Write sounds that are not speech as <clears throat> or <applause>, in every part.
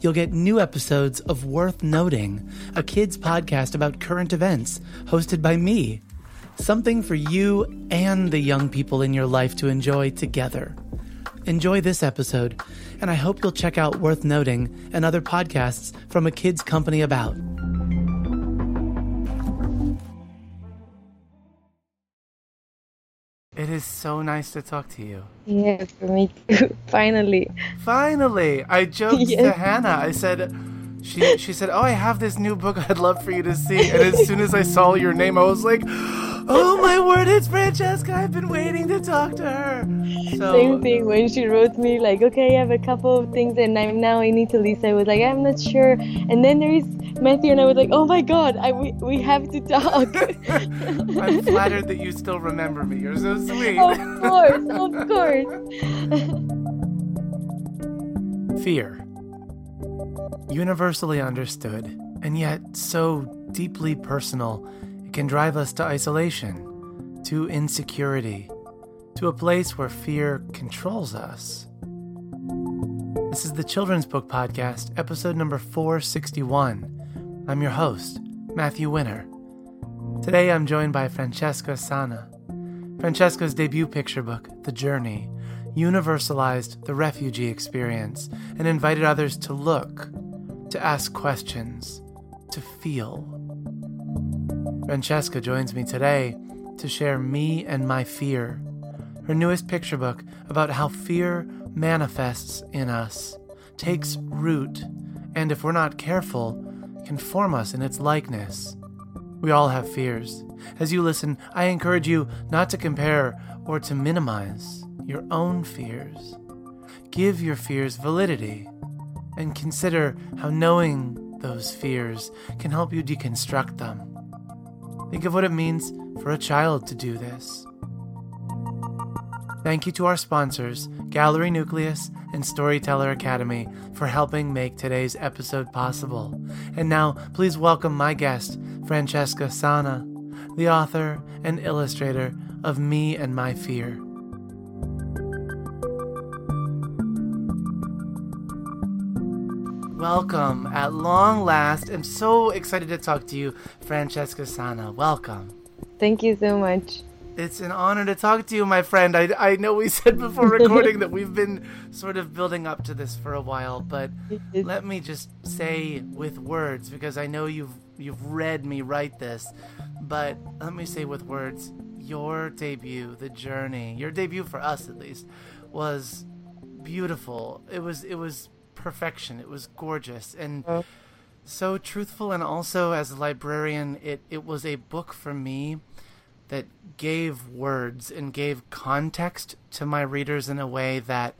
you'll get new episodes of Worth Noting, a kids podcast about current events, hosted by me. Something for you and the young people in your life to enjoy together. Enjoy this episode, and I hope you'll check out Worth Noting and other podcasts from a kids company about. It is so nice to talk to you. Yes, for me too. <laughs> Finally. Finally, I joked to <laughs> Hannah. I said, she she said, "Oh, I have this new book. I'd love for you to see." And as soon as I saw your name, I was like, "Oh my word, it's Francesca! I've been waiting to talk to her." So Same thing when she wrote me like, okay, I have a couple of things and I'm, now I need to leave. So I was like, I'm not sure. And then there is Matthew and I was like, oh my god, I, we, we have to talk. <laughs> I'm flattered that you still remember me. You're so sweet. of course, of course. Fear. Universally understood, and yet so deeply personal, it can drive us to isolation, to insecurity, to a place where fear controls us. This is the Children's Book Podcast, episode number 461. I'm your host, Matthew Winner. Today I'm joined by Francesca Sanna. Francesca's debut picture book, The Journey, universalized the refugee experience and invited others to look, to ask questions, to feel. Francesca joins me today to share Me and My Fear, her newest picture book about how fear manifests in us, takes root, and if we're not careful, can form us in its likeness. We all have fears. As you listen, I encourage you not to compare or to minimize your own fears. Give your fears validity and consider how knowing those fears can help you deconstruct them. Think of what it means for a child to do this. Thank you to our sponsors, Gallery Nucleus and Storyteller Academy, for helping make today's episode possible. And now, please welcome my guest, Francesca Sanna, the author and illustrator of Me and My Fear. Welcome at long last. I'm so excited to talk to you, Francesca Sanna. Welcome. Thank you so much. It's an honor to talk to you, my friend. I, I know we said before <laughs> recording that we've been sort of building up to this for a while, but let me just say with words because I know you've you've read me write this, but let me say with words, your debut, the journey, your debut for us at least, was beautiful. It was it was perfection. It was gorgeous and Oh. so truthful and also as a librarian it, it was a book for me that gave words and gave context to my readers in a way that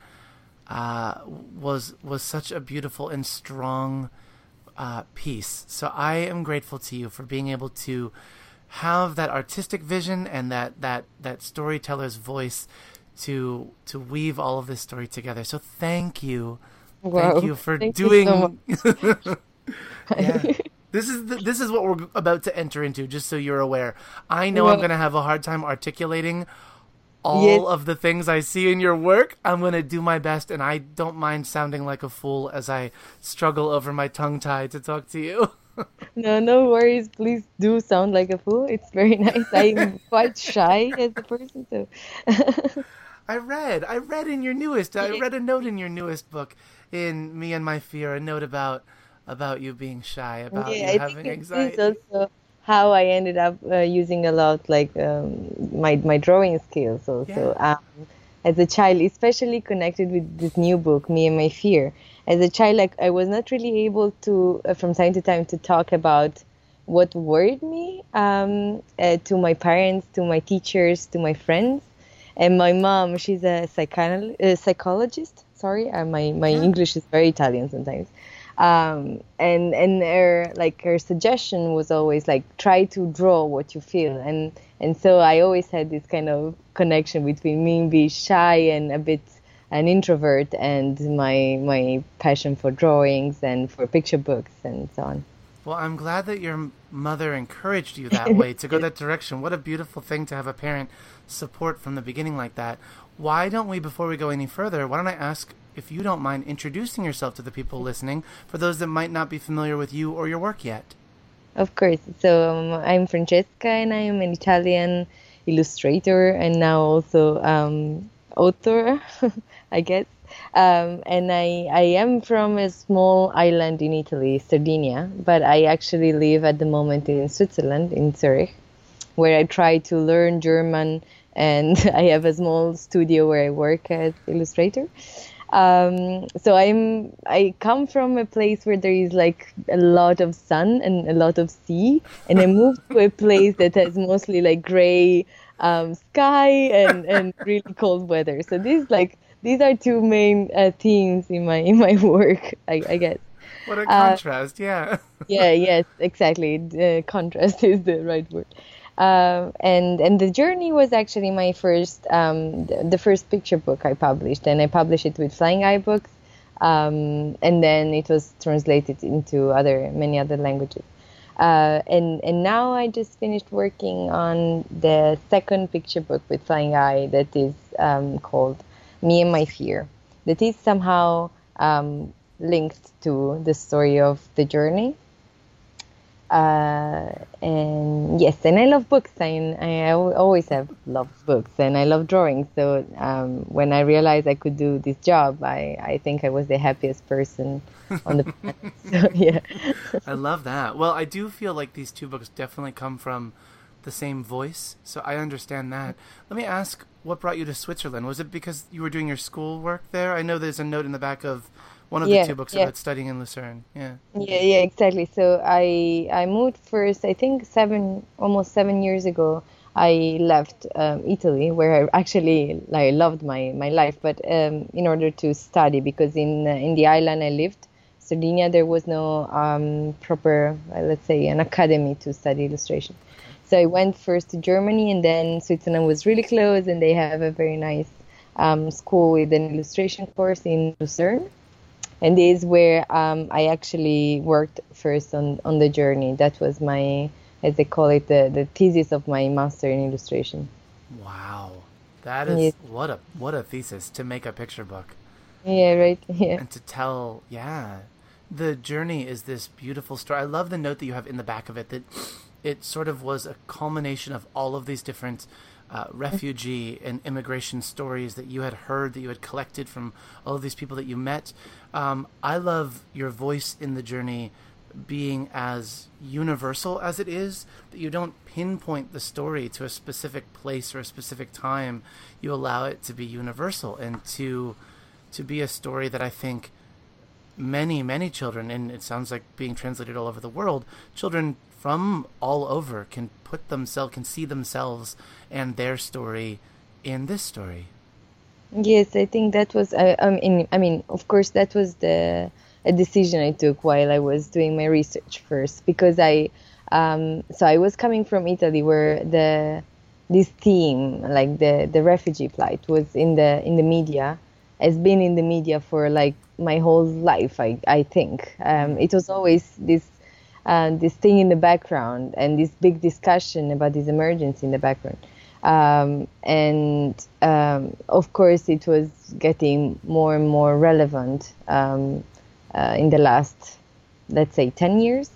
uh, was was such a beautiful and strong uh, piece. So I am grateful to you for being able to have that artistic vision and that that that storyteller's voice to to weave all of this story together. So thank you, Wow. thank you for Thank you doing. so <laughs> <laughs> yeah. This is the, this is what we're about to enter into. Just so you're aware, I know I'm going to have a hard time articulating all Yes. of the things I see in your work. I'm going to do my best, and I don't mind sounding like a fool as I struggle over my tongue tie to talk to you. <laughs> No, no worries. Please do sound like a fool. It's very nice. I'm quite shy as a person, so I read, I read in your newest, I read a note in your newest book, in Me and My Fear, a note about about you being shy, about yeah, you I having anxiety. is also how I ended up uh, using a lot like um, my my drawing skills also um, as a child, especially connected with this new book, Me and My Fear. As a child, like I was not really able to, uh, from time to time, to talk about what worried me um, uh, to my parents, to my teachers, to my friends, and my mom. She's a, psychonal- a psychologist. Sorry, uh, my my yeah. English is very Italian sometimes. Um, and and her like her suggestion was always like try to draw what you feel and and so I always had this kind of connection between me being shy and a bit an introvert and my my passion for drawings and for picture books and so on. Well, I'm glad that your mother encouraged you <laughs> that way to go that direction. What a beautiful thing to have a parent support from the beginning like that. Why don't we, before we go any further, why don't I ask if you don't mind introducing yourself to the people listening for those that might not be familiar with you or your work yet? Of course. So um, I'm Francesca and I am an Italian illustrator and now also um, author, <laughs> I guess. Um, and I, I am from a small island in Italy, Sardinia, but I actually live at the moment in Switzerland, in Zurich, where I try to learn German and <laughs> I have a small studio where I work as illustrator. Um, so I'm I come from a place where there is like a lot of sun and a lot of sea, and I <laughs> moved to a place that has mostly like gray um, sky and, and <laughs> really cold weather. So these like these are two main uh, themes in my in my work, I, I guess. What a contrast! Uh, yeah. yeah. Yes. Exactly. The contrast is the right word. Uh, and and the journey was actually my first um, the, the, first picture book I published, and I published it with Flying Eye Books, um, and then it was translated into other many other languages. Uh, and and now I just finished working on the second picture book with Flying Eye that is um, called Me and My Fear. That is somehow um, linked to the story of the journey. Uh, and yes, and I love books. I, I always have loved books, and I love drawing. So um, when I realized I could do this job, I, I think I was the happiest person on the <laughs> planet. <laughs> so, yeah. I love that. Well, I do feel like these two books definitely come from the same voice, so I understand that. Let me ask, what brought you to Switzerland? Was it because you were doing your school work there? I know there's a note in the back of one of yeah, the two books yeah. about studying in Lucerne. Yeah. Yeah, yeah, exactly. So I I moved first. I think seven, almost seven years ago. I left um, Italy, where I actually like loved my my life, but um, in order to study, because in uh, in the island I lived, Sardinia, there was no um, proper, uh, let's say, an academy to study illustration. So I went first to Germany, and then Switzerland was really close, and they have a very nice um, school with an illustration course in Lucerne and this is where um, I actually worked first on, on the journey. That was my, as they call it, the, the thesis of my master in illustration. Wow, that is yes. what a what a thesis to make a picture book. Yeah, right. <laughs> Yeah, and to tell, yeah, the journey is this beautiful story. I love the note that you have in the back of it that it sort of was a culmination of all of these different uh, refugee and immigration stories that you had heard, that you had collected from all of these people that you met. Um, I love your voice in the journey being as universal as it is, that you don't pinpoint the story to a specific place or a specific time. You allow it to be universal and to to be a story that I think many, many children, and it sounds like being translated all over the world, children from all over can put themselves, can see themselves and their story in this story. Yes, I think that was. I, I mean, I mean, of course, that was the a decision I took while I was doing my research first because I. Um, so I was coming from Italy, where the this theme, like the the refugee plight, was in the in the media, has been in the media for like my whole life. I I think um, it was always this uh, this thing in the background and this big discussion about this emergency in the background. Um, and um, of course, it was getting more and more relevant um, uh, in the last, let's say, 10 years.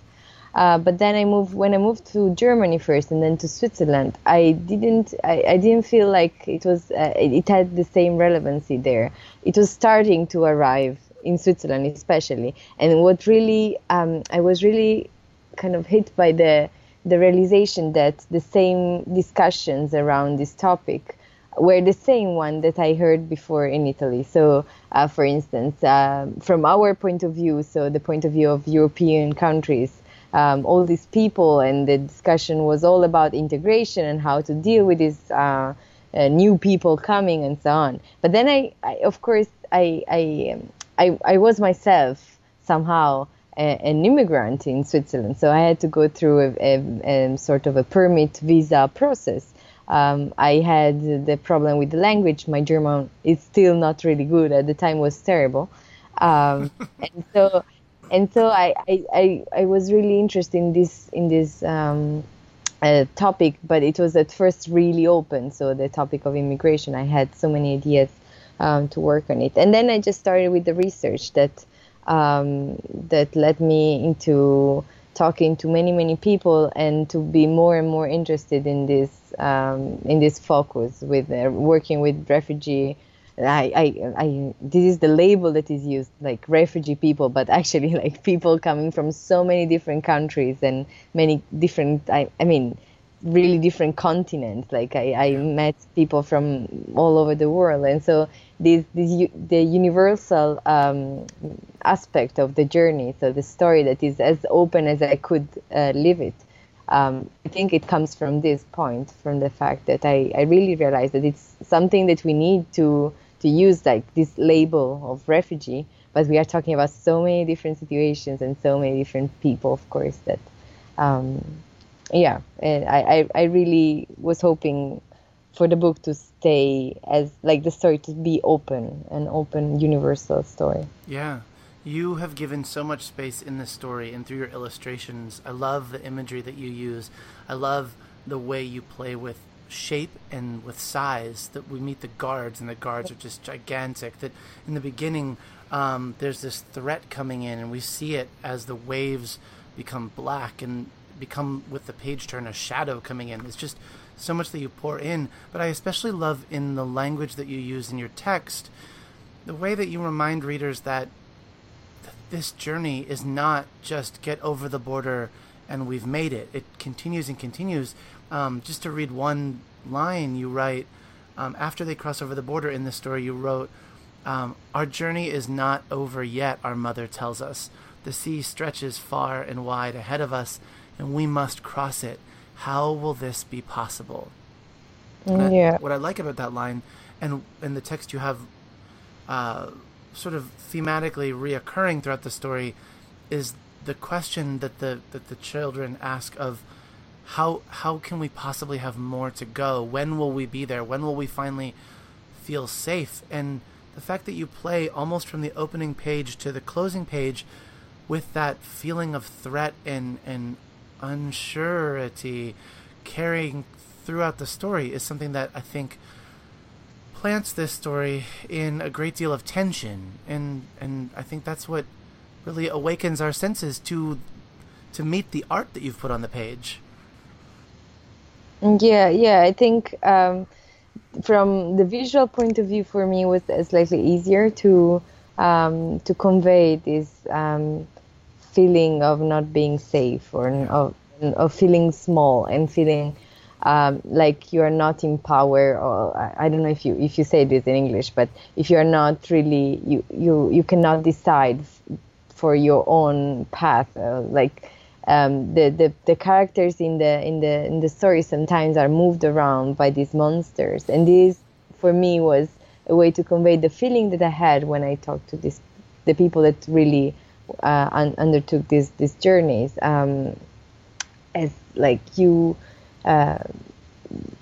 Uh, but then I moved when I moved to Germany first, and then to Switzerland. I didn't I, I didn't feel like it was uh, it had the same relevancy there. It was starting to arrive in Switzerland, especially. And what really um, I was really kind of hit by the the realization that the same discussions around this topic were the same one that I heard before in Italy. So, uh, for instance, uh, from our point of view, so the point of view of European countries, um, all these people, and the discussion was all about integration and how to deal with these uh, uh, new people coming and so on. But then I, I of course, I, I, um, I, I was myself somehow an immigrant in Switzerland, so I had to go through a, a, a sort of a permit visa process. Um, I had the problem with the language. My German is still not really good. At the time, was terrible, um, <laughs> and so and so I, I, I, I, was really interested in this in this um, uh, topic, but it was at first really open. So the topic of immigration, I had so many ideas um, to work on it, and then I just started with the research that um, that led me into talking to many many people and to be more and more interested in this um, in this focus with uh, working with refugee I, I, I, this is the label that is used, like refugee people, but actually <laughs> like people coming from so many different countries and many different, I, I mean, really different continents. Like I, I met people from all over the world, and so this, this the universal um, aspect of the journey, so the story that is as open as I could uh, live it. Um, I think it comes from this point, from the fact that I, I really realized that it's something that we need to to use like this label of refugee, but we are talking about so many different situations and so many different people, of course, that um, yeah, I, I, I really was hoping for the book to stay as like the story to be open, an open universal story. Yeah. You have given so much space in this story and through your illustrations. I love the imagery that you use. I love the way you play with shape and with size. That we meet the guards, and the guards are just gigantic. That in the beginning, um, there's this threat coming in, and we see it as the waves become black and become with the page turn a shadow coming in. It's just so much that you pour in. But I especially love in the language that you use in your text, the way that you remind readers that this journey is not just get over the border and we've made it. It continues and continues. Um, just to read one line, you write, um, after they cross over the border in the story, you wrote, um, Our journey is not over yet, our mother tells us. The sea stretches far and wide ahead of us, and we must cross it. How will this be possible? Yeah. I, what I like about that line, and in the text you have uh, sort of thematically reoccurring throughout the story, is the question that the that the children ask of how how can we possibly have more to go? When will we be there? When will we finally feel safe? And the fact that you play almost from the opening page to the closing page with that feeling of threat and and unsurety carrying throughout the story is something that I think plants this story in a great deal of tension and and I think that's what really awakens our senses to to meet the art that you've put on the page. Yeah, yeah, I think um, from the visual point of view, for me, it was slightly easier to um, to convey this um, feeling of not being safe or of, of feeling small and feeling um, like you are not in power or I, I, don't know if you if you say this in English but if you are not really you you you cannot decide for your own path uh, like um, the, the the characters in the in the in the story sometimes are moved around by these monsters. And this for me was a way to convey the feeling that I had when I talked to this the people that really uh, un- undertook these these journeys um, as like you uh,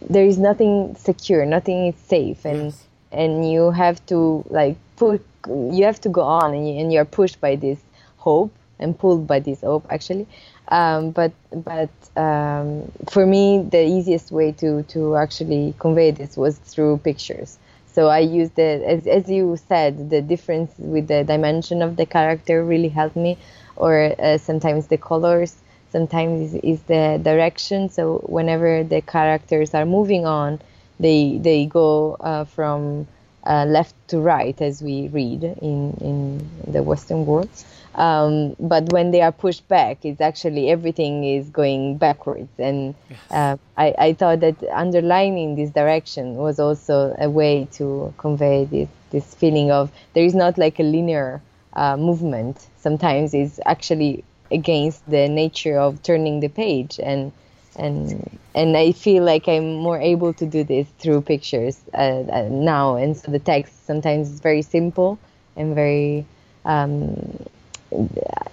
there is nothing secure nothing is safe and yes. and you have to like put you have to go on and, you, and you're pushed by this hope and pulled by this hope actually um, but but um, for me the easiest way to to actually convey this was through pictures so i used the as, as you said the difference with the dimension of the character really helped me or uh, sometimes the colors sometimes is, is the direction. So whenever the characters are moving on they they go uh, from uh, left to right as we read in in the western world um, but when they are pushed back, it's actually everything is going backwards. And uh, I, I thought that underlining this direction was also a way to convey this, this feeling of there is not like a linear uh, movement. Sometimes it's actually against the nature of turning the page and and and I feel like I'm more able to do this through pictures uh, uh, now. And so the text sometimes is very simple and very um,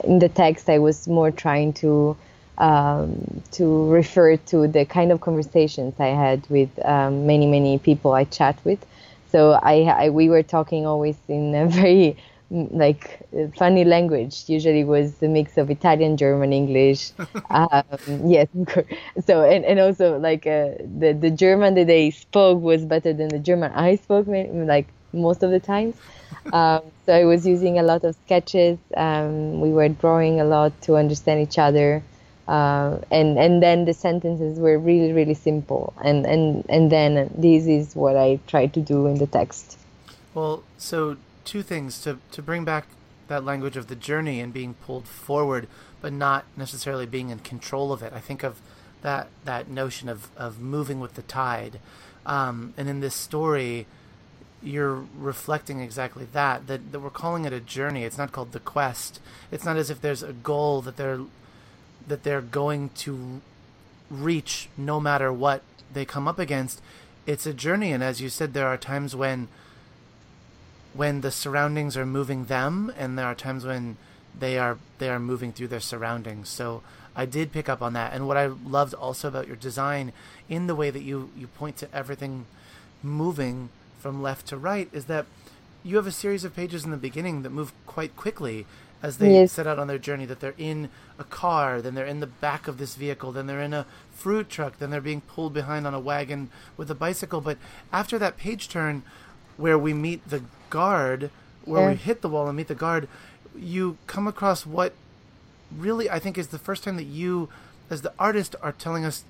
in the text I was more trying to um, to refer to the kind of conversations I had with um, many many people I chat with. So I, I we were talking always in a <laughs> very like funny language usually was the mix of Italian, German, English. <laughs> um, yes, so and, and also like uh, the the German that they spoke was better than the German I spoke, like most of the times. <laughs> Um, so I was using a lot of sketches. Um, we were drawing a lot to understand each other. Uh, and and then the sentences were really really simple and and and then this is what I tried to do in the text. Well, so two things to to bring back that language of the journey and being pulled forward, but not necessarily being in control of it. I think of that that notion of of moving with the tide, um, and in this story, you're reflecting exactly that, that that we're calling it a journey. It's not called the quest. It's not as if there's a goal that they're that they're going to reach no matter what they come up against. It's a journey, and as you said, there are times when when the surroundings are moving them, and there are times when they are they are moving through their surroundings. So I did pick up on that, and what I loved also about your design, in the way that you you point to everything moving from left to right, is that you have a series of pages in the beginning that move quite quickly as they yes. set out on their journey that they're in a car then they're in the back of this vehicle then they're in a fruit truck then they're being pulled behind on a wagon with a bicycle but after that page turn where we meet the guard, where yeah. we hit the wall and meet the guard, you come across what really I think is the first time that you, as the artist, are telling us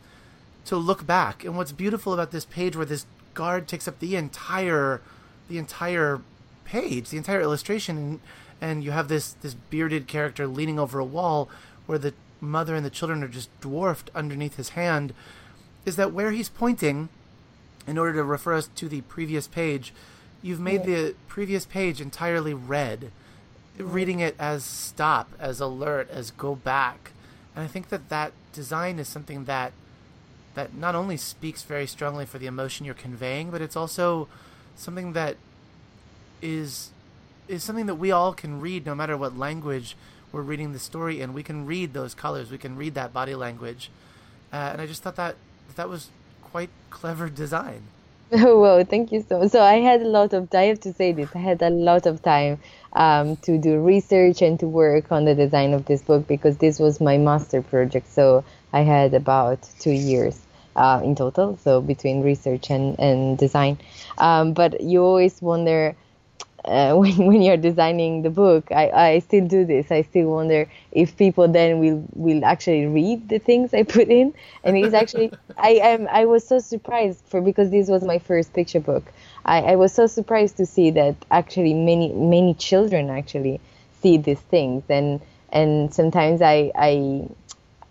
to look back. And what's beautiful about this page, where this guard takes up the entire, the entire page, the entire illustration, and, and you have this this bearded character leaning over a wall, where the mother and the children are just dwarfed underneath his hand, is that where he's pointing, in order to refer us to the previous page You've made yeah. the previous page entirely red, reading it as stop, as alert, as go back. And I think that that design is something that that not only speaks very strongly for the emotion you're conveying, but it's also something that is is something that we all can read no matter what language we're reading the story in. We can read those colors, we can read that body language. Uh, and I just thought that that was quite clever <laughs> design. <laughs> Oh, well, thank you so much. So I had a lot of, I have to say this, I had a lot of time um, to do research and to work on the design of this book because this was my master project. So I had about two years uh, in total, so between research and, and design. Um, but you always wonder, uh, <laughs> when when you're designing the book, I, I still do this. I still wonder if people then will will actually read the things I put in. And it's actually <laughs> I am I was so surprised for because this was my first picture book. I, I was so surprised to see that actually many many children actually see these things and and sometimes I I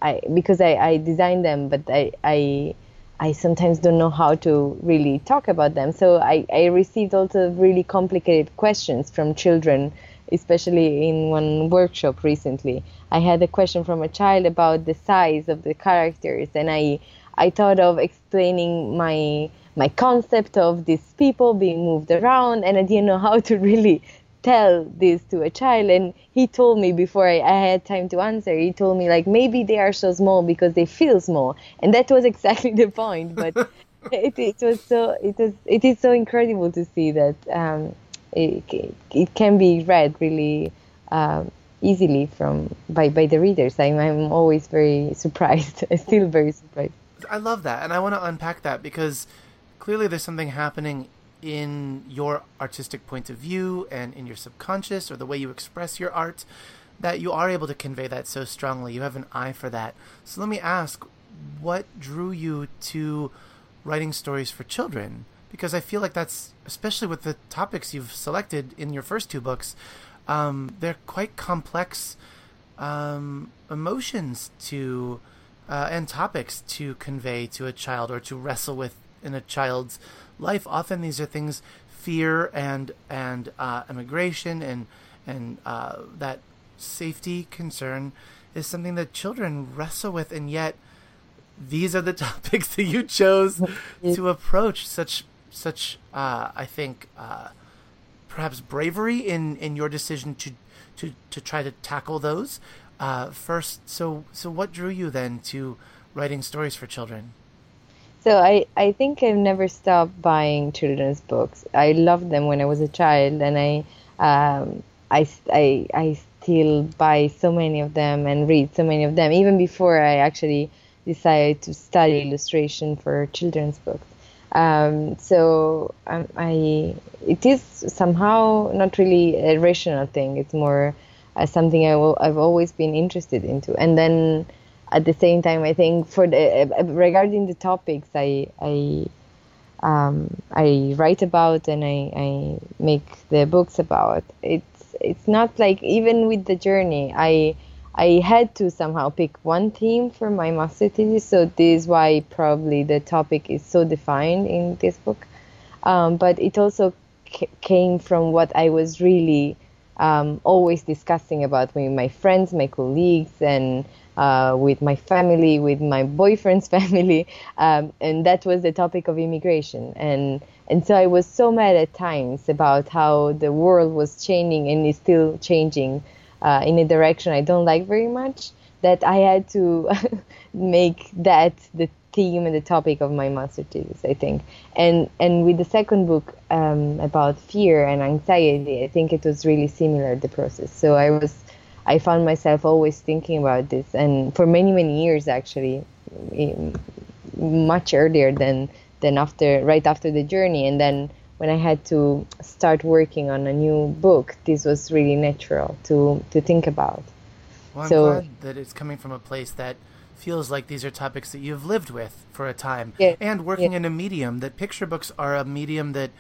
I because I, I design them but I I I sometimes don't know how to really talk about them. So I, I received also really complicated questions from children, especially in one workshop recently. I had a question from a child about the size of the characters, and I I thought of explaining my my concept of these people being moved around, and I didn't know how to <laughs> really tell this to a child and he told me before I, I, had time to answer he told me like maybe they are so small because they feel small. And that was <laughs> exactly the point but <laughs> it, it was so it was it is so incredible to see that um, it, it can be read really um, easily from by, by the readers. I'm, I'm always very surprised <laughs> still very surprised. I love that and I want to unpack that because clearly there's something happening in your artistic point of view and in your subconscious or the way you express your art that you are able to convey that so strongly. You have an eye for that. So let me ask, what drew you to writing stories for children? Because I feel like that's, especially with the topics you've selected in your first two books, um, they're quite complex um, emotions to uh, and topics to convey to a child or to wrestle with in a child's life. Often these are things fear and and uh, immigration and and uh, that safety concern is something that children wrestle with, and yet these are the <laughs> topics that you chose <laughs> to approach. Such such uh, I think uh, perhaps bravery in in your decision to to to try to tackle those uh, first. So so what drew you then to writing stories for children? So I, I think I've never stopped buying children's books. I loved them when I was a child, and I um, I, I, I still buy so many of them and read so many of them, even before I actually decided to study illustration for children's books. Um, so um, I, it is somehow not really a rational thing. It's more uh, something I've always been interested into. And then at the same time, I think for the regarding the topics I I um, I write about and I, I make the books about, it's it's not like even with the journey, I I had to somehow pick one theme for my master thesis. So this is why probably the topic is so defined in this book. Um, but it also c- came from what I was really um, always discussing about with my friends, my colleagues, and uh, with my family, with my boyfriend's <laughs> family, um, and that was the topic of immigration. And and so I was so mad at times about how the world was changing and is still changing uh, in a direction I don't like very much. That I had to <laughs> make that the theme and the topic of my master thesis, I think. And and with the second book um, about fear and anxiety, I think it was really similar the process. So I was I found myself always thinking about this, and for many many years actually, much earlier than than after right after the journey, and then when I had to start working on a new book, this was really natural to to think about. Well, I'm so, glad that it's coming from a place that feels like these are topics that you've lived with for a time, yeah, and working yeah. in a medium that picture books are a medium that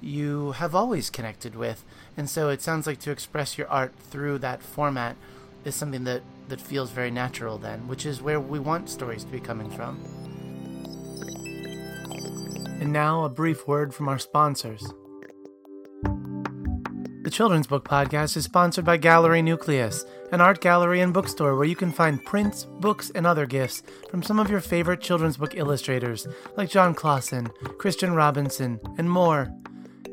you have always connected with. And so it sounds like to express your art through that format is something that, that feels very natural then, which is where we want stories to be coming from. And now a brief word from our sponsors. The Children's Book Podcast is sponsored by Gallery Nucleus, an art gallery and bookstore where you can find prints, books, and other gifts from some of your favorite children's book illustrators like Jon Klassen, Christian Robinson, and more.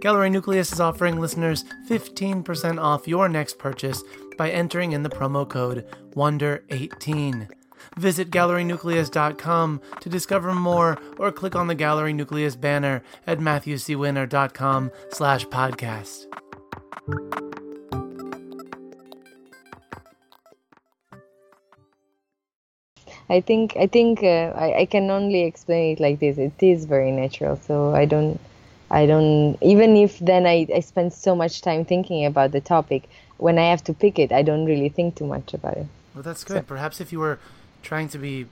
Gallery Nucleus is offering listeners 15% off your next purchase by entering in the promo code WONDER18. Visit GalleryNucleus.com to discover more or click on the Gallery Nucleus banner at MatthewCWinner.com slash podcast. I think I think uh, I, I can only explain it like this. It is very natural, so I don't I don't even if then I, I spend so much time thinking about the topic when I have to pick it I don't really think too much about it. Well that's good. So, Perhaps if you were trying to be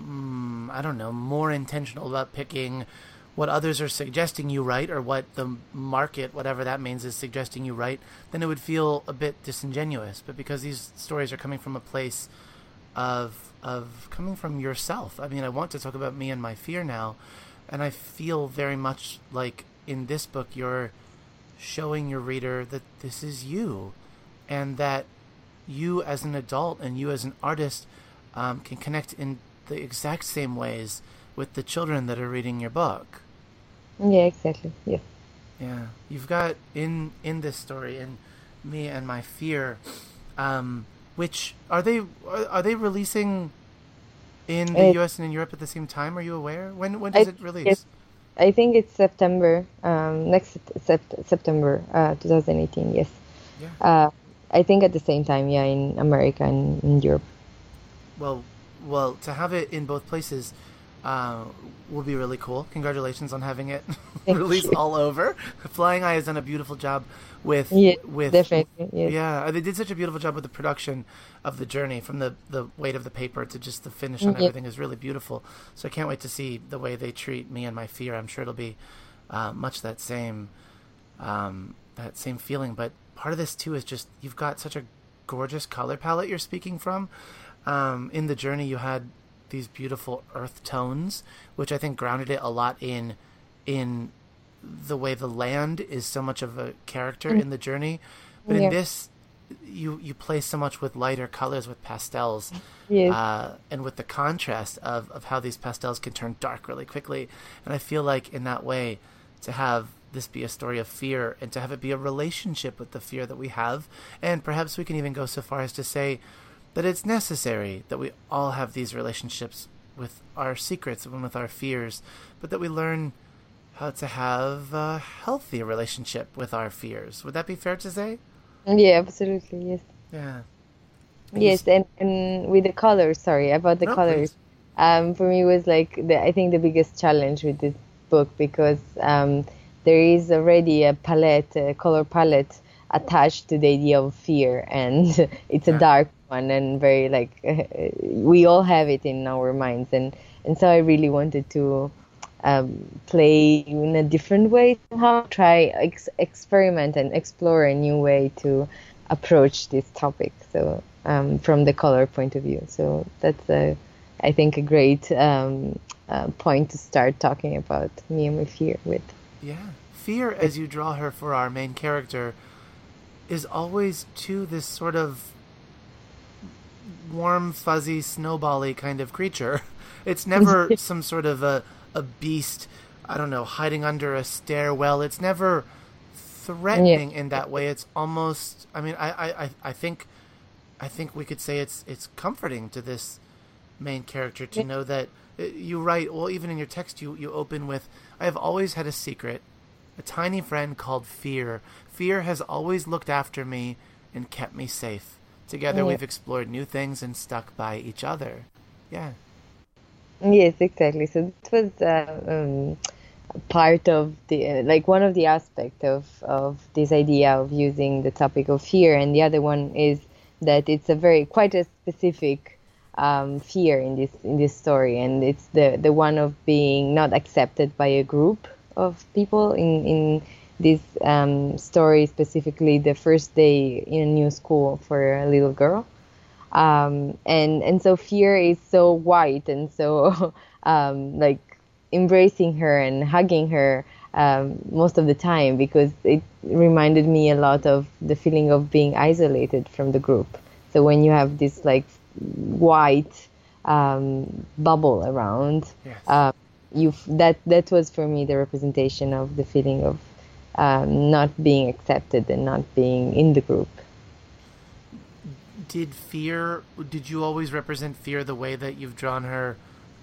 mm, I don't know more intentional about picking what others are suggesting you write or what the market whatever that means is suggesting you write then it would feel a bit disingenuous but because these stories are coming from a place of of coming from yourself. I mean I want to talk about me and my fear now and I feel very much like in this book you're showing your reader that this is you and that you as an adult and you as an artist um, can connect in the exact same ways with the children that are reading your book. Yeah exactly. Yeah. Yeah. You've got in in this story in me and my fear um, which are they are, are they releasing in the U.S. and in Europe at the same time? Are you aware? When when does I, it release? Yes, I think it's September, um, next sept- September, uh, 2018. Yes. Yeah. Uh, I think at the same time, yeah, in America and in Europe. Well, well, to have it in both places uh, will be really cool. Congratulations on having it <laughs> released all over. Flying Eye has done a beautiful job with yeah, with definitely yes. yeah they did such a beautiful job with the production of the journey from the the weight of the paper to just the finish on yeah. everything is really beautiful so i can't wait to see the way they treat me and my fear i'm sure it'll be uh, much that same um, that same feeling but part of this too is just you've got such a gorgeous color palette you're speaking from um, in the journey you had these beautiful earth tones which i think grounded it a lot in in the way the land is so much of a character mm. in the journey, but yeah. in this, you you play so much with lighter colors with pastels Yes. uh, and with the contrast of, of how these pastels can turn dark really quickly and i feel like in that way to have this be a story of fear and to have it be a relationship with the fear that we have and perhaps we can even go so far as to say that it's necessary that we all have these relationships with our secrets and with our fears but that we learn how to have a healthy relationship with our fears would that be fair to say yeah, absolutely. Yes. yeah Yes, and, and with the colors, sorry about the No, colors. Um, for me, was like the, I think the biggest challenge with this book because um, there is already a palette, a color palette attached to the idea of fear, and <laughs> it's a dark and very like <laughs> we all have it in our minds, and and so I really wanted to um, play in a different way somehow, try ex- experiment and explore a new way to approach this topic. So um, from the color point of view, so that's a, I think a great um, uh, point to start talking about me and my fear with. Yeah. Fear, as you draw her for our main character, is always to this sort of warm, fuzzy, snowbally kind of creature. <laughs> It's never <laughs> some sort of a, a beast, I don't know, hiding under a stairwell. It's never threatening in that way. It's almost I mean, I, I, I- I think I think we could say it's it's comforting to this main character to know that uh, you write well even in your text you you open with I have always had a secret a tiny friend called fear fear has always looked after me and kept me safe together Yeah. we've explored new things and stuck by each other yeah Yes, exactly. So it was uh, um, part of the uh, like one of the aspect of of this idea of using the topic of fear, and the other one is that it's a very quite a specific um, fear in this in this story, and it's the the one of being not accepted by a group of people in in this um, story specifically the first day in a new school for a little girl um, and and so fear is so white and so <laughs> um, like embracing her and hugging her um, most of the time because it reminded me a lot of the feeling of being isolated from the group. So when you have this like white um, bubble around, Yes. uh, you that that was for me the representation of the feeling of um, not being accepted and not being in the group. did fear did you always represent fear the way that you've drawn her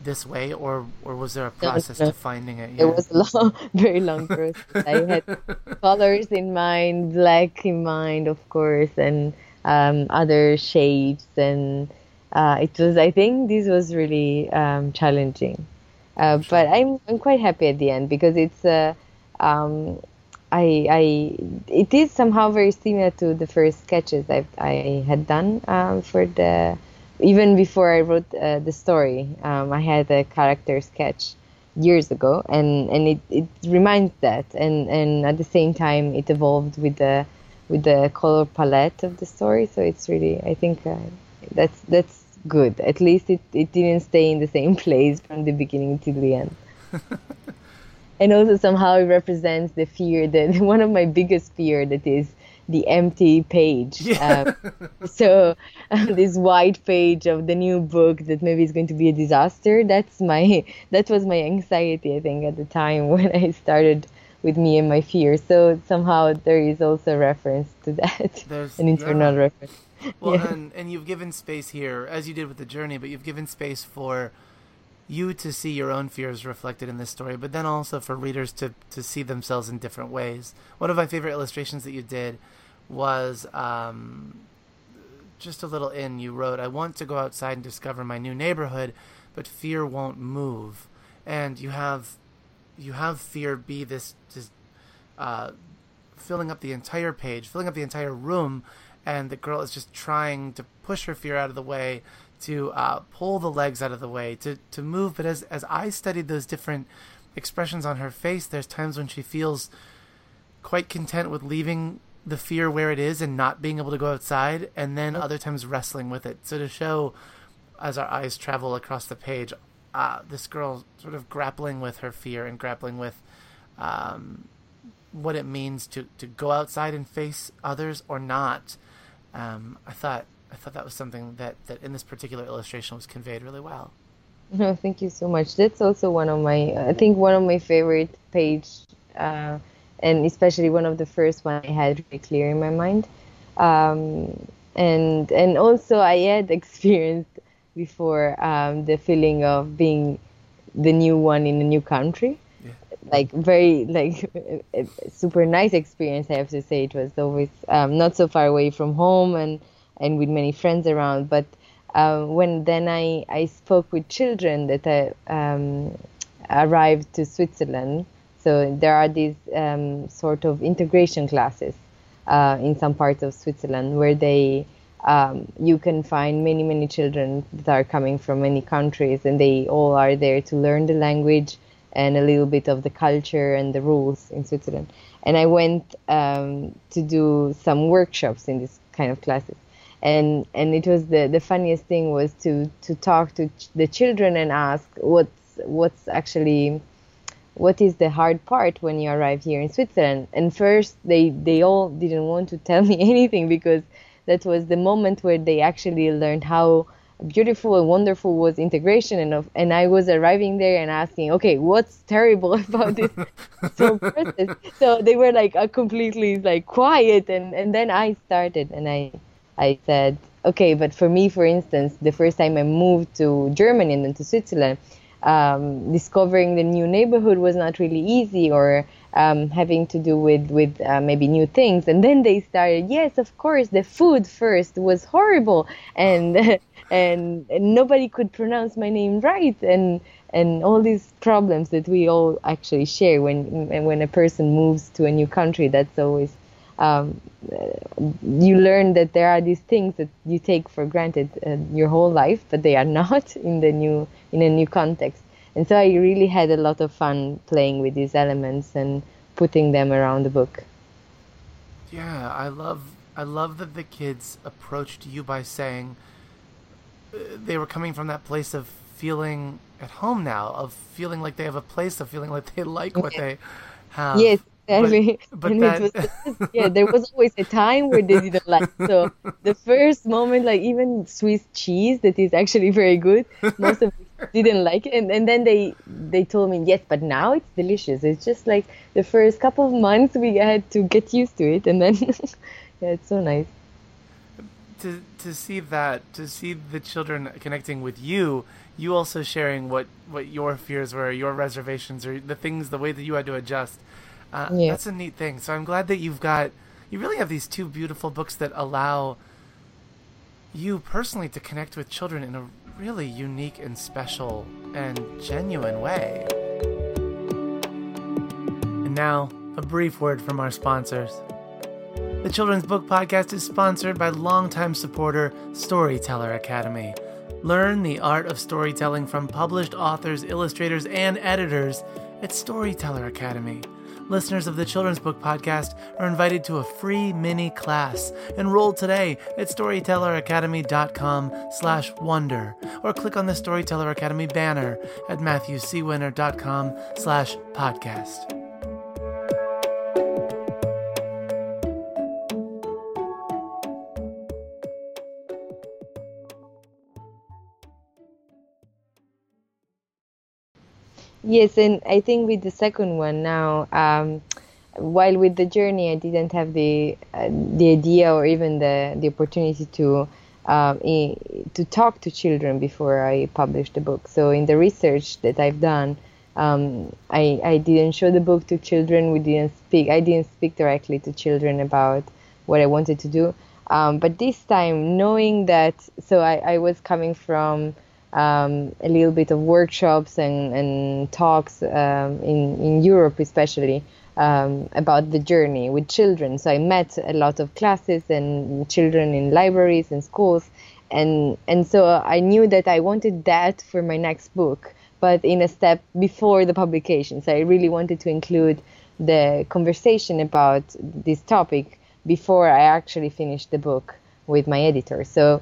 this way or or was there a process no. to finding it It was a long, <laughs> very long process. I had <laughs> colors in mind, black in mind, of course, and um, other shapes, and uh, it was. I think this was really um, challenging, uh, but I'm I'm quite happy at the end because it's. Uh, um, I, I it is somehow very similar to the first sketches I I had done um, for the even before I wrote uh, the story. Um, I had a character sketch years ago, and, and it, it reminds that, and, and at the same time it evolved with the with the color palette of the story. So it's really I think uh, that's that's good. At least it, it didn't stay in the same <laughs> place from the beginning to the end <laughs> and also somehow it represents the fear that <laughs> one of my biggest fear that is the empty page Yeah. um, <laughs> so um, this white page of the new book that maybe is going to be a disaster that's my <laughs> that was my anxiety i think at the time when i started with me and my fear so somehow there is also a reference to that There's- an internal yeah. reference Well, Yeah. and and you've given space here, as you did with the journey, but you've given space for you to see your own fears reflected in this story, but then also for readers to to see themselves in different ways. One of my favorite illustrations that you did was um, just a little in. You wrote, "I want to go outside and discover my new neighborhood, but fear won't move." And you have you have fear be this this uh, filling up the entire page, filling up the entire room, and the girl is just trying to push her fear out of the way, to uh, pull the legs out of the way, to to move. But as as I studied those different expressions on her face, there's times when she feels quite content with leaving the fear where it is and not being able to go outside, and then other times wrestling with it. So to show, as our eyes travel across the page, uh, this girl sort of grappling with her fear and grappling with um, what it means to, to go outside and face others or not. um, I thought I thought that was something that, that in this particular illustration was conveyed really well. No, <laughs> thank you so much. That's also one of my, I think one of my favorite page, uh, and especially one of the first one I had really clear in my mind. Um, and and also I had <laughs> experienced before um, the feeling of being the new one in a new country. Yeah. Like very like <laughs> super nice experience. I have to say it was always um, not so far away from home and and with many friends around. But uh, when then I, I spoke with children that I um, arrived to Switzerland, so there are these um, sort of integration classes uh, in some parts of Switzerland where they um, you can find many many children that are coming from many countries and they all are there to learn the language and a little bit of the culture and the rules in Switzerland. And I went um, to do some workshops in this kind of classes and and it was the the funniest thing was to to talk to ch- the children and ask what's what's actually what is the hard part when you arrive here in Switzerland? And first they they all didn't want to <laughs> tell me anything because that was the moment where they actually learned how beautiful and wonderful was integration and of, and I was arriving there and asking okay what's terrible <laughs> about this <laughs> so process? So they were like uh, completely like quiet and and then I started and I I said, okay, but for me, for instance, the first time I moved to Germany and then to Switzerland, um, discovering the new neighborhood was not really easy or um, having to do with, with uh, maybe new things. And then they started, yes, of course, the food first was horrible and, <laughs> and, and nobody could pronounce my name right. And, and all these problems that we all actually share when, when a person moves to a new country, that's always um, you learn that there are these things that you take for granted uh, your whole life, but they are <laughs> not in the new in a new context. And so I really had a lot of fun playing with these elements and putting them around the book. Yeah, I love I love that the kids approached you by saying uh, they were coming from that place of feeling at home now, of feeling like they have a place, of feeling like they <laughs> like what they have. Yes, Exactly. But, but that... was, <laughs> yeah, there was always a time where they didn't like. So the first moment, like even Swiss cheese that is actually very good, most of them <laughs> didn't like it, and, and then they they told me yes, but now it's delicious. It's just like the first couple of months we had to get used to it, and then <laughs> yeah, it's so nice. To to see that, to see the children connecting with you, you also sharing what what your fears were, your reservations, or the things, the way that you had to adjust uh, yeah. That's a neat thing. So I'm glad that you've got, you really have these two beautiful books that allow you personally to connect with children in a really unique and special and genuine way. And now, a brief word from our sponsors. The Children's Book Podcast is sponsored by longtime supporter Storyteller Academy. Learn the art of storytelling from published authors, illustrators, and editors at Storyteller Academy listeners of the Children's Book Podcast are invited to a free mini class. Enroll today at storytelleracademy.com slash wonder or click on the Storyteller Academy banner at matthewcwinner.com slash podcast. Yes, and I think with the second one now, um, while with the journey, I didn't have the uh, the idea or even the the opportunity to uh, to talk to children before I published the book. So in the research that I've done, um, I I didn't show the book to children. We didn't speak. I didn't speak directly to children about what I wanted to do. Um, but this time, knowing that, so I, I was coming from um, a little bit of workshops and, and talks um, in, in Europe, especially um, about the journey with children. So I met a lot of classes and children in libraries and schools, and and so I knew that I wanted that for my next book, but in a step before the publication. So I really wanted to include the conversation about this topic before I actually finished the book with my editor. So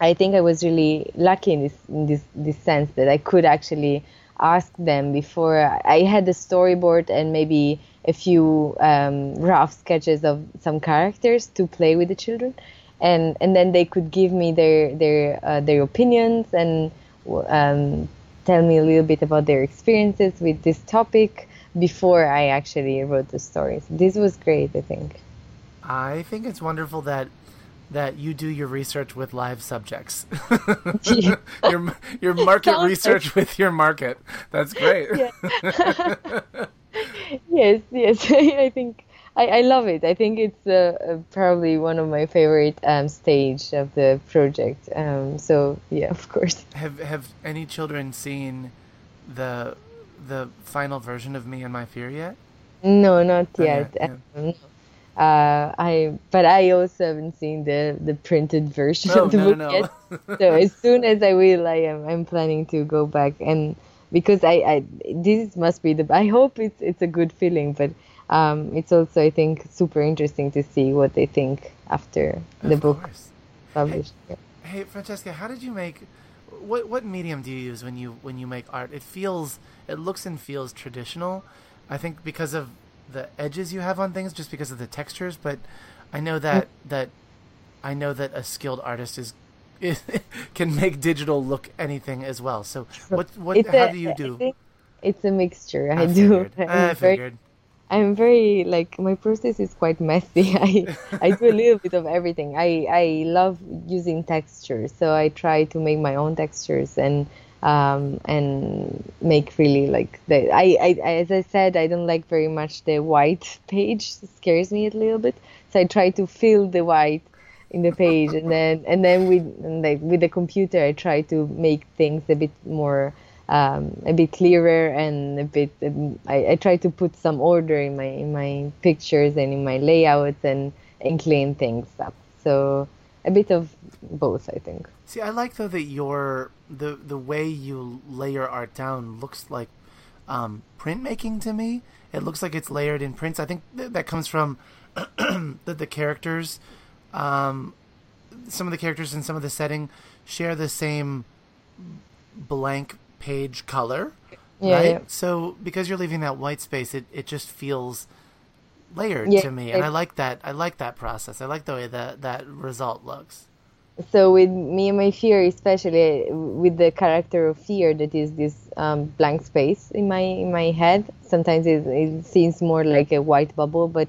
I think I was really lucky in this in this this sense that I could actually ask them before I had the storyboard and maybe a few um, rough sketches of some characters to play with the children. and and then they could give me their their uh, their opinions and um, tell me a little bit about their experiences with this topic before I actually wrote the stories. This was great, I think. I think it's wonderful that that you do your research with live subjects. <laughs> your your market research with your market. That's great. <laughs> yes, yes. <laughs> I think I, I love it. I think it's uh, uh, probably one of my favorite um, stage of the project. Um, so yeah, of course. Have have any children seen the the final version of Me and My Fear yet? No, not yet. yeah. um, uh, I but I also haven't seen the the printed version oh, of the no, book no. yet. so as <laughs> soon as I will, I am I'm planning to go back and because I, I this must be the I hope it's it's a good feeling, but um, it's also I think super interesting to see what they think after the of book course. published. Hey, hey, Francesca, how did you make? What what medium do you use when you when you make art? It feels it looks and feels traditional. I think because of the edges you have on things, just because of the textures. But I know that that I know that a skilled artist is. <laughs> can make digital look anything as well. So what what It's how a- do you do? it's a mixture. I, I do. I'm I very- figured. I'm very like my process is quite messy. <laughs> I I do a <laughs> little bit of everything. I I love using textures, so I try to make my own textures and um and make really like the I, I as I said I don't like very much the white <laughs> page. It scares me a little bit. So I try to fill the white in the page and then and then with and like with the computer I try to make things a bit more um, a bit clearer and a bit. Um, I, I try to put some order in my in my pictures and in my layouts and and clean things up. So a bit of both, I think. See, I like though that your the the way you lay your art down looks like um, printmaking to me. It looks like it's layered in prints. I think th- that comes from <clears throat> that the characters, um, some of the characters in some of the setting share the same blank page color, Yeah, right? yeah. So because you're leaving that white space, it, it just feels layered Yeah, to me, and it- I like that. I like that process. I like the way that that result looks. So with me and my fear, especially with the character of fear, that is this um, blank space in my in my head. Sometimes it, it seems more like a white bubble, but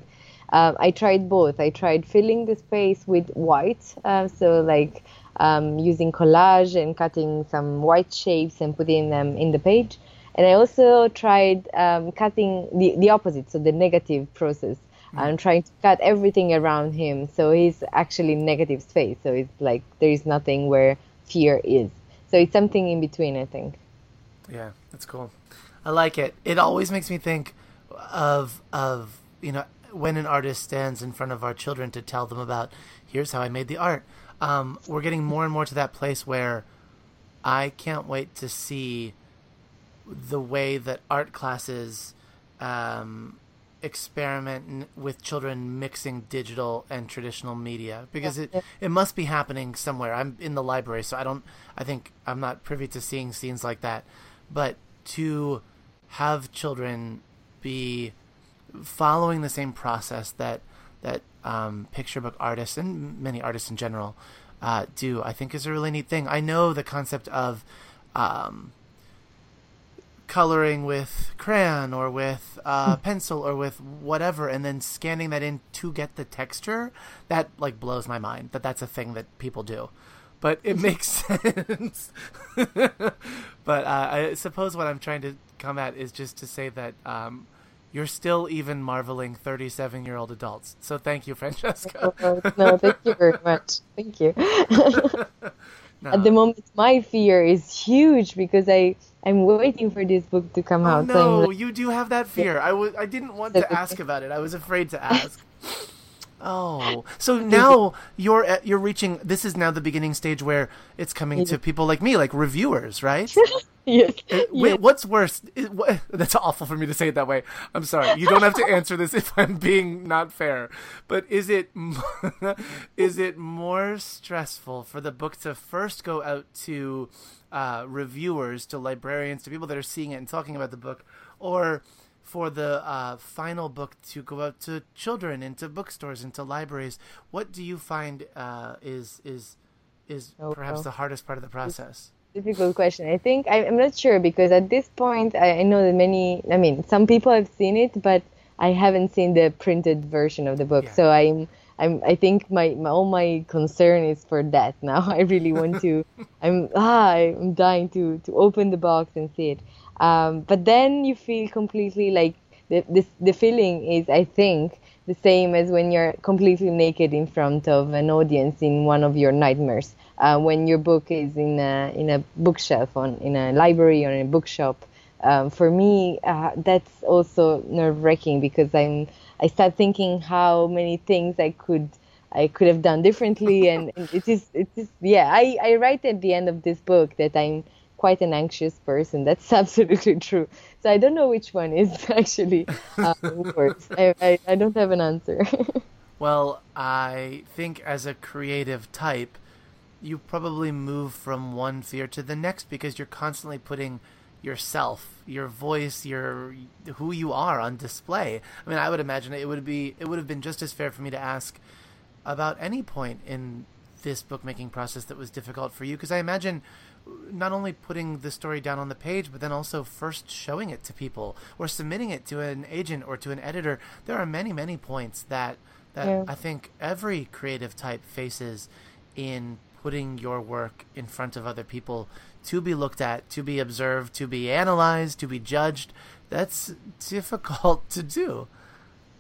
um, I tried both. I tried filling the space with white, uh, so like um, using collage and cutting some white shapes and putting them in the page. And I also tried um, cutting the, the opposite, so the negative process. I'm trying to cut everything around him, so he's actually negative space. So it's like there is nothing where fear is. So it's something in between, I think. Yeah, that's cool. I like it. It always makes me think of of you know when an artist stands in front of our children to tell them about here's how I made the art. Um, we're getting more and more to that place where I can't wait to see the way that art classes um, experiment n- with children mixing digital and traditional media because it it must be happening somewhere. I'm in the library, so I don't. I think I'm not privy to seeing scenes like that, but to have children be following the same process that that um, picture book artists and many artists in general uh, do, I think is a really neat thing. I know the concept of um, coloring with crayon or with uh, pencil or with whatever, and then scanning that in to get the texture. That like blows my mind that that's a thing that people do. But it <laughs> makes sense. <laughs> but uh, I suppose what I'm trying to come at is just to say that um, you're still even marveling 37 year old adults. So thank you, <laughs> Francesca. Uh, no, thank you very much. Thank you. No. At the moment, my fear is huge because I I'm waiting for this book to come Oh out. So no, like, you do have that fear. I was I didn't want to <laughs> ask about it. I was afraid to ask. <laughs> Oh, so now you're at, you're reaching. This is now the beginning stage where it's coming to people like me, like reviewers, right? <laughs> yes, Wait, what's worse? What- <laughs> that's awful for me to say it that way. I'm sorry. You don't have to answer this <laughs> if I'm being not fair. But is it <laughs> is it more stressful for the book to first go out to uh, reviewers, to librarians, to people that are seeing it and talking about the book, or for the uh, final book to go out to children, into bookstores, into libraries, what do you find uh, is is is oh, perhaps the hardest part of the process? Difficult question. I think I, am not sure because at this point I, I know that many. I mean, some people have seen it, but I haven't seen the printed version of the book. Yeah. So I'm I'm I think my, my all my concern is for that <laughs> now. I really want to <laughs> I'm ah I'm dying to to open the box and see it. Um, but then you feel completely like the, the the feeling is I think the same as when you're completely naked in front of an audience in one of your nightmares. Uh, when your book is in a in a bookshelf on in a library or in a bookshop. Um, for me, uh, that's also nerve wracking because I'm I start thinking how many things I could I could have done differently, <laughs> and, and it is it is yeah. I I write at the end of this book that I'm quite an anxious person. That's <laughs> absolutely true. So I don't know which one is <laughs> actually uh, worse. I, I, I don't have an answer. well, I think as a creative type, you probably move from one fear to the next because you're constantly putting yourself, your voice, your who you are on display. I mean, I would imagine it would be it would have been just as fair for me to ask about any point in this bookmaking process that was difficult for you because I imagine not only putting the story down on the page but then also first showing it to people or submitting it to an agent or to an editor there are many many points that that yeah. I think every creative type faces in putting your work in front of other people to be looked at, to be observed, to be analyzed, to be judged. That's difficult to do.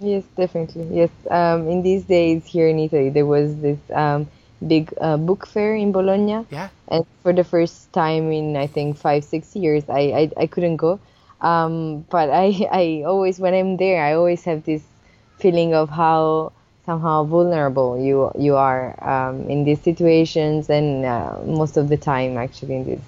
Yes, definitely. Yes. Um, in these days here in Italy, there was this um, big uh, book fair in Bologna. Yeah. And for the first time in, I think, five, six years, I, I, I couldn't go. Um, but I, <laughs> I always, when I'm there, I always have this feeling of how somehow vulnerable you you are um, in these situations and uh, most of the time actually in this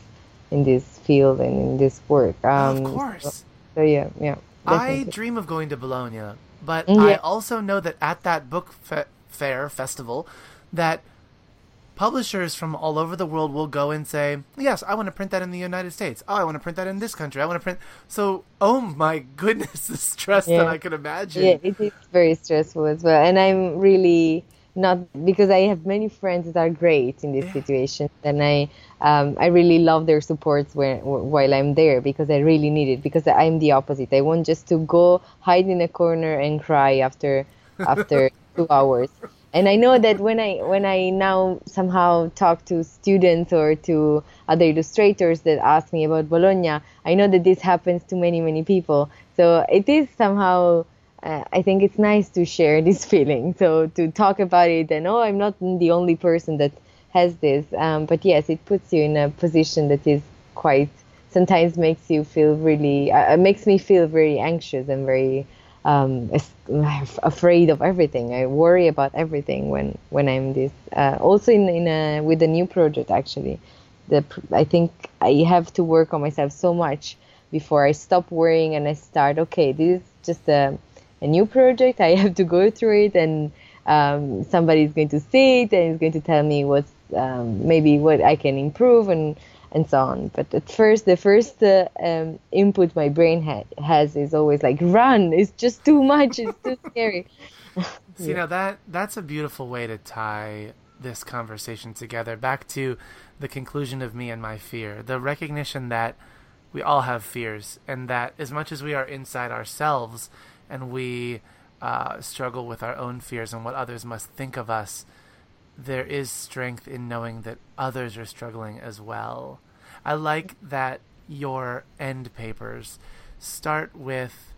in this field and in this work. Um, of course. So, so yeah, yeah. Definitely. I dream of going to Bologna, but yeah. I also know that at that book fe- fair festival, that publishers from all over the world will go and say, "Yes, I want to print that in the United States. Oh, I want to print that in this country. I want to print." So, oh my goodness, <laughs> the stress yeah. that I could imagine. Yeah, it is very stressful as well, and I'm really not because I have many friends that are great in this yeah. situation, and I um, I really love their supports when, while I'm there because I really need it because I'm the opposite. I want just to go hide in a corner and cry after after <laughs> two hours and I know that when I when I now somehow talk to students or to other illustrators that ask me about Bologna, I know that this happens to many many people. So it is somehow uh, I think it's nice to share this <laughs> feeling. So to talk about it and oh, I'm not the only person that has this. Um, but yes, it puts you in a position that is quite sometimes makes you feel really uh, makes me feel very anxious and very um, afraid of everything. I worry about everything when when I'm this. Uh, also in in a, with a new project actually, the I think I have to work on myself so much before I stop worrying and I start. Okay, this is just a a new project. I <laughs> have to go through it and. Um, somebody is going to see it and is going to tell me what's um, maybe what I can improve and and so on. But at first, the first uh, um, input my brain ha- has is always like, "Run! It's just too much. It's too <laughs> scary." <laughs> See, yeah. now that that's a beautiful way to tie this conversation together. Back to the conclusion of me and my fear, the recognition that we all have fears, and that as much as we are inside ourselves and we uh, struggle with our own fears and what others must think of us there is strength in knowing that others are struggling as well. I like that your end papers start with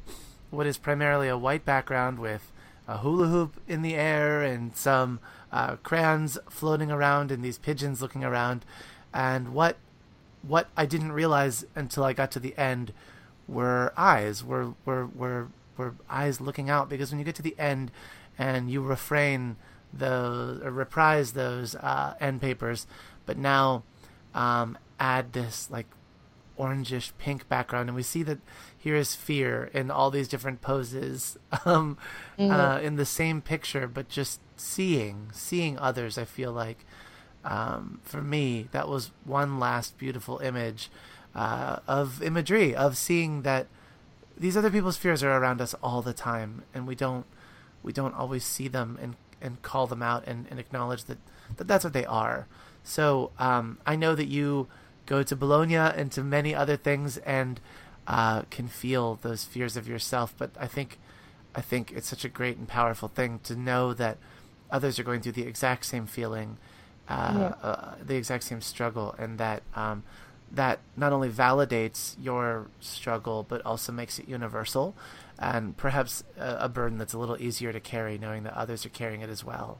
what is primarily a white background with a hula hoop in the air and some uh, crayons floating around and these pigeons looking around. And what what I didn't realize until I got to the end were eyes, were were were were eyes looking out. Because when you get to the end and you refrain those or reprise those uh, end papers, but now um, add this like orangish pink background, and we see that here is fear in all these different poses <laughs> um, mm-hmm. uh, in the same picture, but just seeing seeing others. I feel like um, for me that was one last beautiful image uh, of imagery of seeing that these other people's fears are around us all the time, and we don't we don't always see them and and call them out and, and acknowledge that, that that's what they are. So um, I know that you go to Bologna and to many other things and uh, can feel those fears of yourself. But I think I think it's such a great and powerful thing to know that others are going through the exact same feeling, uh, yeah. uh, the exact same struggle, and that um, that not only validates your struggle but also makes it universal and perhaps a, a, burden that's a little easier to carry knowing that others are carrying it as well.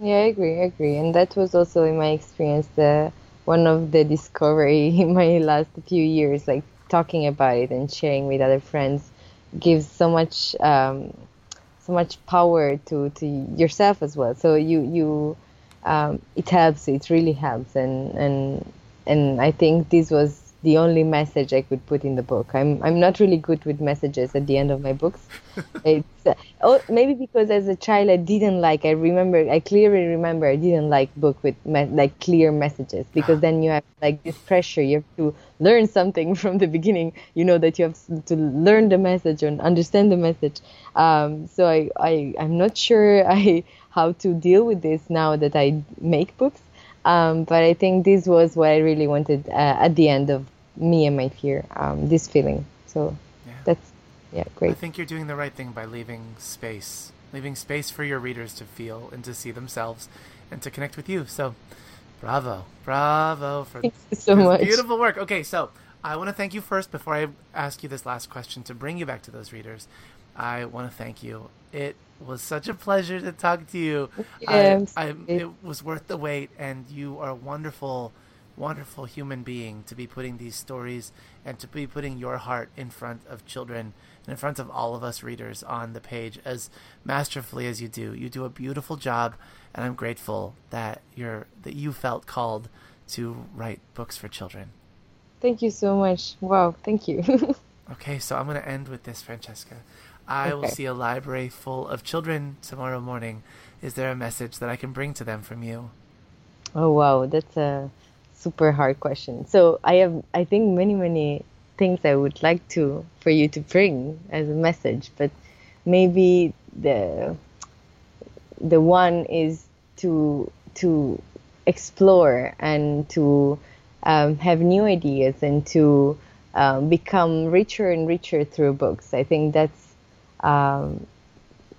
Yeah i agree i agree. And that was also in my experience the one of the discovery <laughs> in my last few years like talking about it and sharing with other friends gives so much um, so much power to to yourself as well. So you you um, it helps it really helps. And and and I think this was the only message I could put in the book. I'm I'm not really good with messages at the end of my books. <laughs> it's uh, oh, maybe because as a child I didn't like. I remember I clearly remember I didn't like book with me, like clear messages because then you have like this pressure. You have to learn something <laughs> from the beginning. You know that you have to learn the message and understand the message. Um, so I I I'm not sure <laughs> I how to deal with this now that I make books. Um, but I think this was what I really wanted uh, at the end of me and my fear, um, this feeling. So yeah. that's yeah, great. I think you're doing the right thing by leaving space, leaving space for your readers to feel and to see themselves and to connect with you. So, bravo, bravo for Thank you so much. beautiful work. Okay, so I want to thank you first before I ask you this last question to bring you back to those readers. I want to thank you. It was such a pleasure to talk to you. Yeah, I, I, it was worth the wait, and you are a wonderful, wonderful human being to be putting these stories and to be putting your heart in front of children and in front of all of us readers on the page as masterfully as you do. You do a beautiful job, and I'm grateful that you're that you felt called to write books for children. Thank you so much. Wow, thank you. <laughs> okay, so I'm going to end with this, Francesca. I okay. will see a library full of children tomorrow morning. Is there a message that I can bring to them from you? Oh wow, that's a super hard question. So I have, I think, many many things I would like to for you to bring as a message, but maybe the the one is to to explore and to um, have new ideas and to um, become richer and richer through books. I think that's um,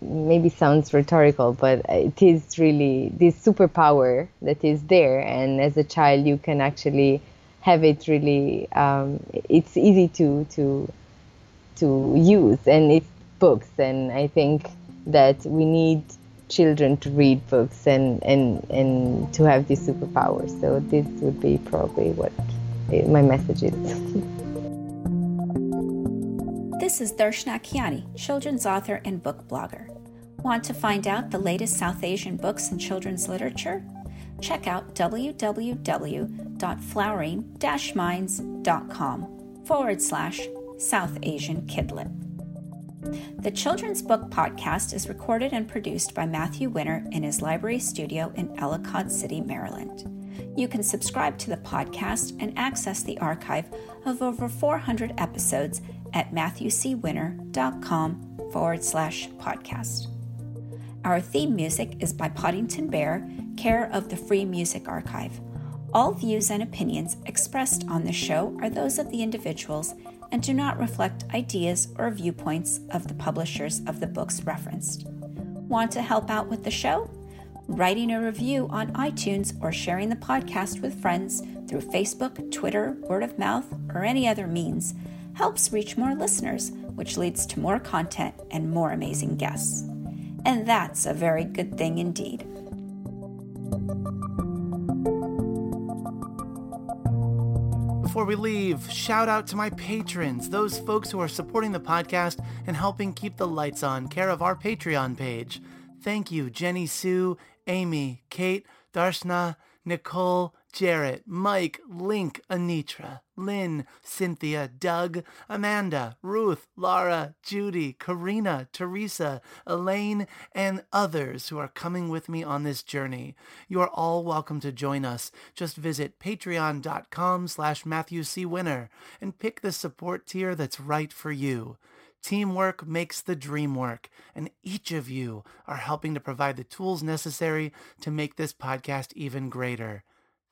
maybe sounds rhetorical, but it is really this superpower that is there, and as a child, you can actually have it really. Um, it's easy to to to use, and it's books, and I think that we need children to read books and and and to have this superpower. So this would be probably what my message is. This is Darshana Khiani, children's author and book blogger. Want to find out the latest South Asian books and children's literature? Check out www.flowering-minds.com forward slash South Asian Kidlit. The Children's Book Podcast is recorded and produced by Matthew Winner in his library studio in Ellicott City, Maryland. You can subscribe to the podcast and access the archive of over 400 episodes at matthewcwinner.com forward slash podcast. Our theme music is by Poddington Bear, care of the Free Music Archive. All views and opinions expressed on the show are those of the individuals and do not reflect ideas or viewpoints of the publishers of the books referenced. Want to help out with the show? Writing a review on iTunes or sharing the podcast with friends through Facebook, Twitter, word of mouth, or any other means helps reach more listeners, which leads to more content and more amazing guests. And that's a very good thing indeed. Before we leave, shout out to my patrons, those folks who are supporting the podcast and helping keep the lights on, care of our Patreon page. Thank you, Jenny Sue, Amy, Kate, Darshna, Nicole, Jarrett, Mike, Link, Anitra, Lynn, Cynthia, Doug, Amanda, Ruth, Laura, Judy, Karina, Teresa, Elaine, and others who are coming with me on this journey. You are all welcome to join us. Just visit patreon.com slash Matthew C. Winner and pick the support tier that's right for you. Teamwork makes the dream work, and each of you are helping to provide the tools necessary to make this podcast even greater.